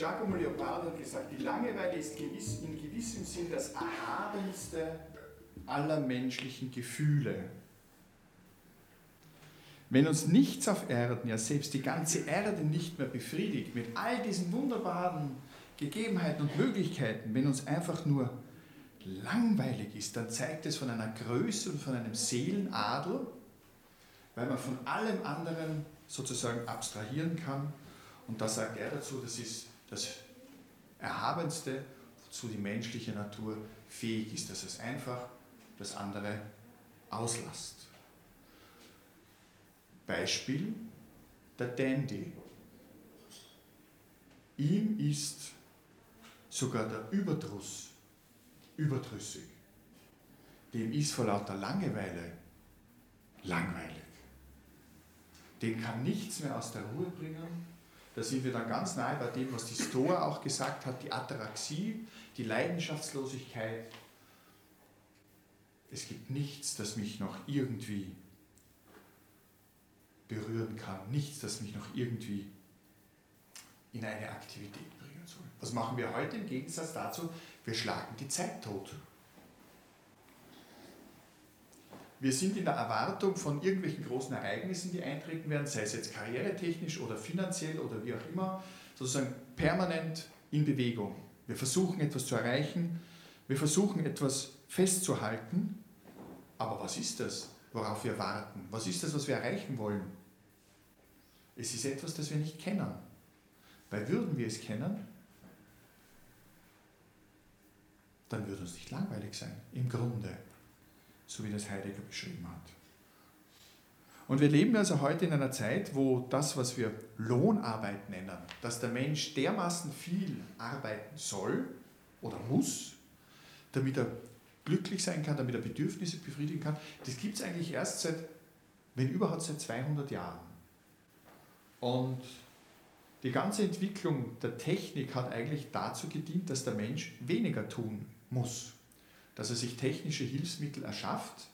Giacomo Leopardo hat gesagt, die Langeweile ist gewiss, in gewissem Sinn das erhabenste aller menschlichen Gefühle. Wenn uns nichts auf Erden, ja selbst die ganze Erde nicht mehr befriedigt, mit all diesen wunderbaren Gegebenheiten und Möglichkeiten, wenn uns einfach nur langweilig ist, dann zeigt es von einer Größe und von einem Seelenadel, weil man von allem anderen sozusagen abstrahieren kann. Und da sagt er dazu, das ist das Erhabenste, wozu die menschliche Natur fähig ist, dass es einfach das andere auslasst. Beispiel der Dandy. Ihm ist sogar der Überdruss überdrüssig. Dem ist vor lauter Langeweile langweilig. Den kann nichts mehr aus der Ruhe bringen. Da sind wir dann ganz nahe bei dem, was die Stoa auch gesagt hat, die Ataraxie, die Leidenschaftslosigkeit. Es gibt nichts, das mich noch irgendwie berühren kann, nichts, das mich noch irgendwie in eine Aktivität bringen soll. Was machen wir heute im Gegensatz dazu? Wir schlagen die Zeit tot. Wir sind in der Erwartung von irgendwelchen großen Ereignissen, die eintreten werden, sei es jetzt karrieretechnisch oder finanziell oder wie auch immer, sozusagen permanent in Bewegung. Wir versuchen etwas zu erreichen, wir versuchen etwas festzuhalten, aber was ist das, worauf wir warten? Was ist das, was wir erreichen wollen? Es ist etwas, das wir nicht kennen. Weil würden wir es kennen, dann würde uns nicht langweilig sein, im Grunde, so wie das Heidegger beschrieben hat. Und wir leben also heute in einer Zeit, wo das, was wir Lohnarbeit nennen, dass der Mensch dermaßen viel arbeiten soll oder muss, damit er glücklich sein kann, damit er Bedürfnisse befriedigen kann, das gibt es eigentlich erst seit, wenn überhaupt seit 200 Jahren. Und die ganze Entwicklung der Technik hat eigentlich dazu gedient, dass der Mensch weniger tun muss, dass er sich technische Hilfsmittel erschafft,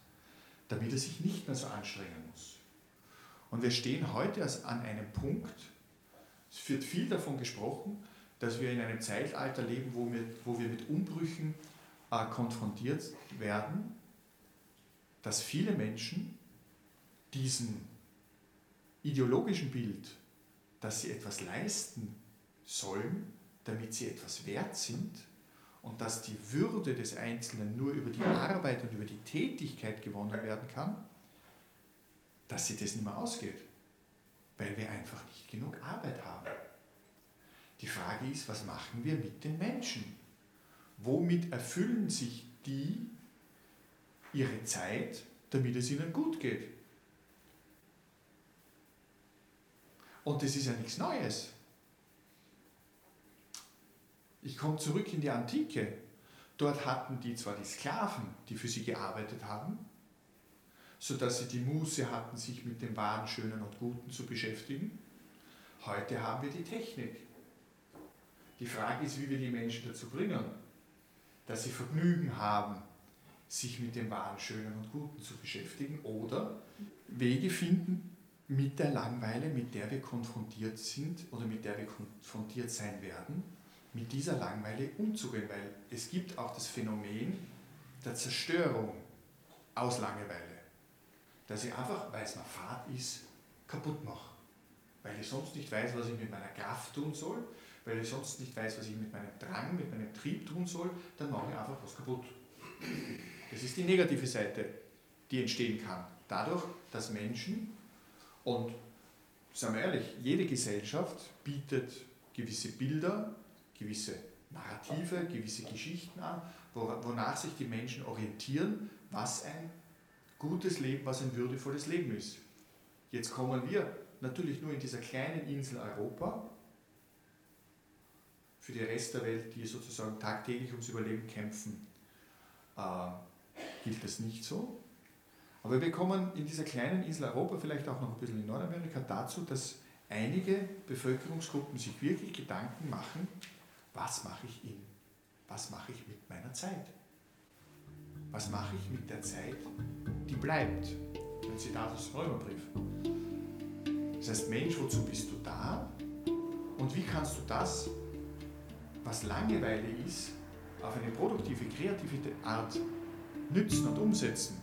damit er sich nicht mehr so anstrengen muss. Und wir stehen heute an einem Punkt, es wird viel davon gesprochen, dass wir in einem Zeitalter leben, wo wir, wo wir mit Umbrüchen äh, konfrontiert werden, dass viele Menschen diesen ideologischen Bild, dass sie etwas leisten sollen, damit sie etwas wert sind, und dass die Würde des Einzelnen nur über die Arbeit und über die Tätigkeit gewonnen werden kann, dass sie das nicht mehr ausgeht, weil wir einfach nicht genug Arbeit haben. Die Frage ist, was machen wir mit den Menschen? Womit erfüllen sich die ihre Zeit, damit es ihnen gut geht? Und das ist ja nichts Neues. Ich komme zurück in die Antike. Dort hatten die zwar die Sklaven, die für sie gearbeitet haben, sodass sie die Muße hatten, sich mit dem Wahren, Schönen und Guten zu beschäftigen. Heute haben wir die Technik. Die Frage ist, wie wir die Menschen dazu bringen, dass sie Vergnügen haben, sich mit dem Wahren, Schönen und Guten zu beschäftigen oder Wege finden, mit der Langweile, mit der wir konfrontiert sind oder mit der wir konfrontiert sein werden, mit dieser Langweile umzugehen, weil es gibt auch das Phänomen der Zerstörung aus Langeweile, dass ich einfach, weil es mir Fahrt ist, kaputt mache. Weil ich sonst nicht weiß, was ich mit meiner Kraft tun soll, weil ich sonst nicht weiß, was ich mit meinem Drang, mit meinem Trieb tun soll, dann mache ich einfach was kaputt. Das ist die negative Seite, die entstehen kann. Dadurch, dass Menschen, und sagen wir ehrlich, jede Gesellschaft bietet gewisse Bilder, gewisse Narrative, gewisse Geschichten an, wonach sich die Menschen orientieren, was ein gutes Leben, was ein würdevolles Leben ist. Jetzt kommen wir natürlich nur in dieser kleinen Insel Europa. Für den Rest der Welt, die sozusagen tagtäglich ums Überleben kämpfen, äh, gilt das nicht so. Aber wir kommen in dieser kleinen Insel Europa, vielleicht auch noch ein bisschen in Nordamerika, dazu, dass einige Bevölkerungsgruppen sich wirklich Gedanken machen, was mache ich in, was mache ich mit meiner Zeit? Was mache ich mit der Zeit, die bleibt? Ein Zitat aus dem Römerbrief. Das heißt, Mensch, wozu bist du da? Und wie kannst du das, was Langeweile ist, auf eine produktive, kreative Art nützen und umsetzen,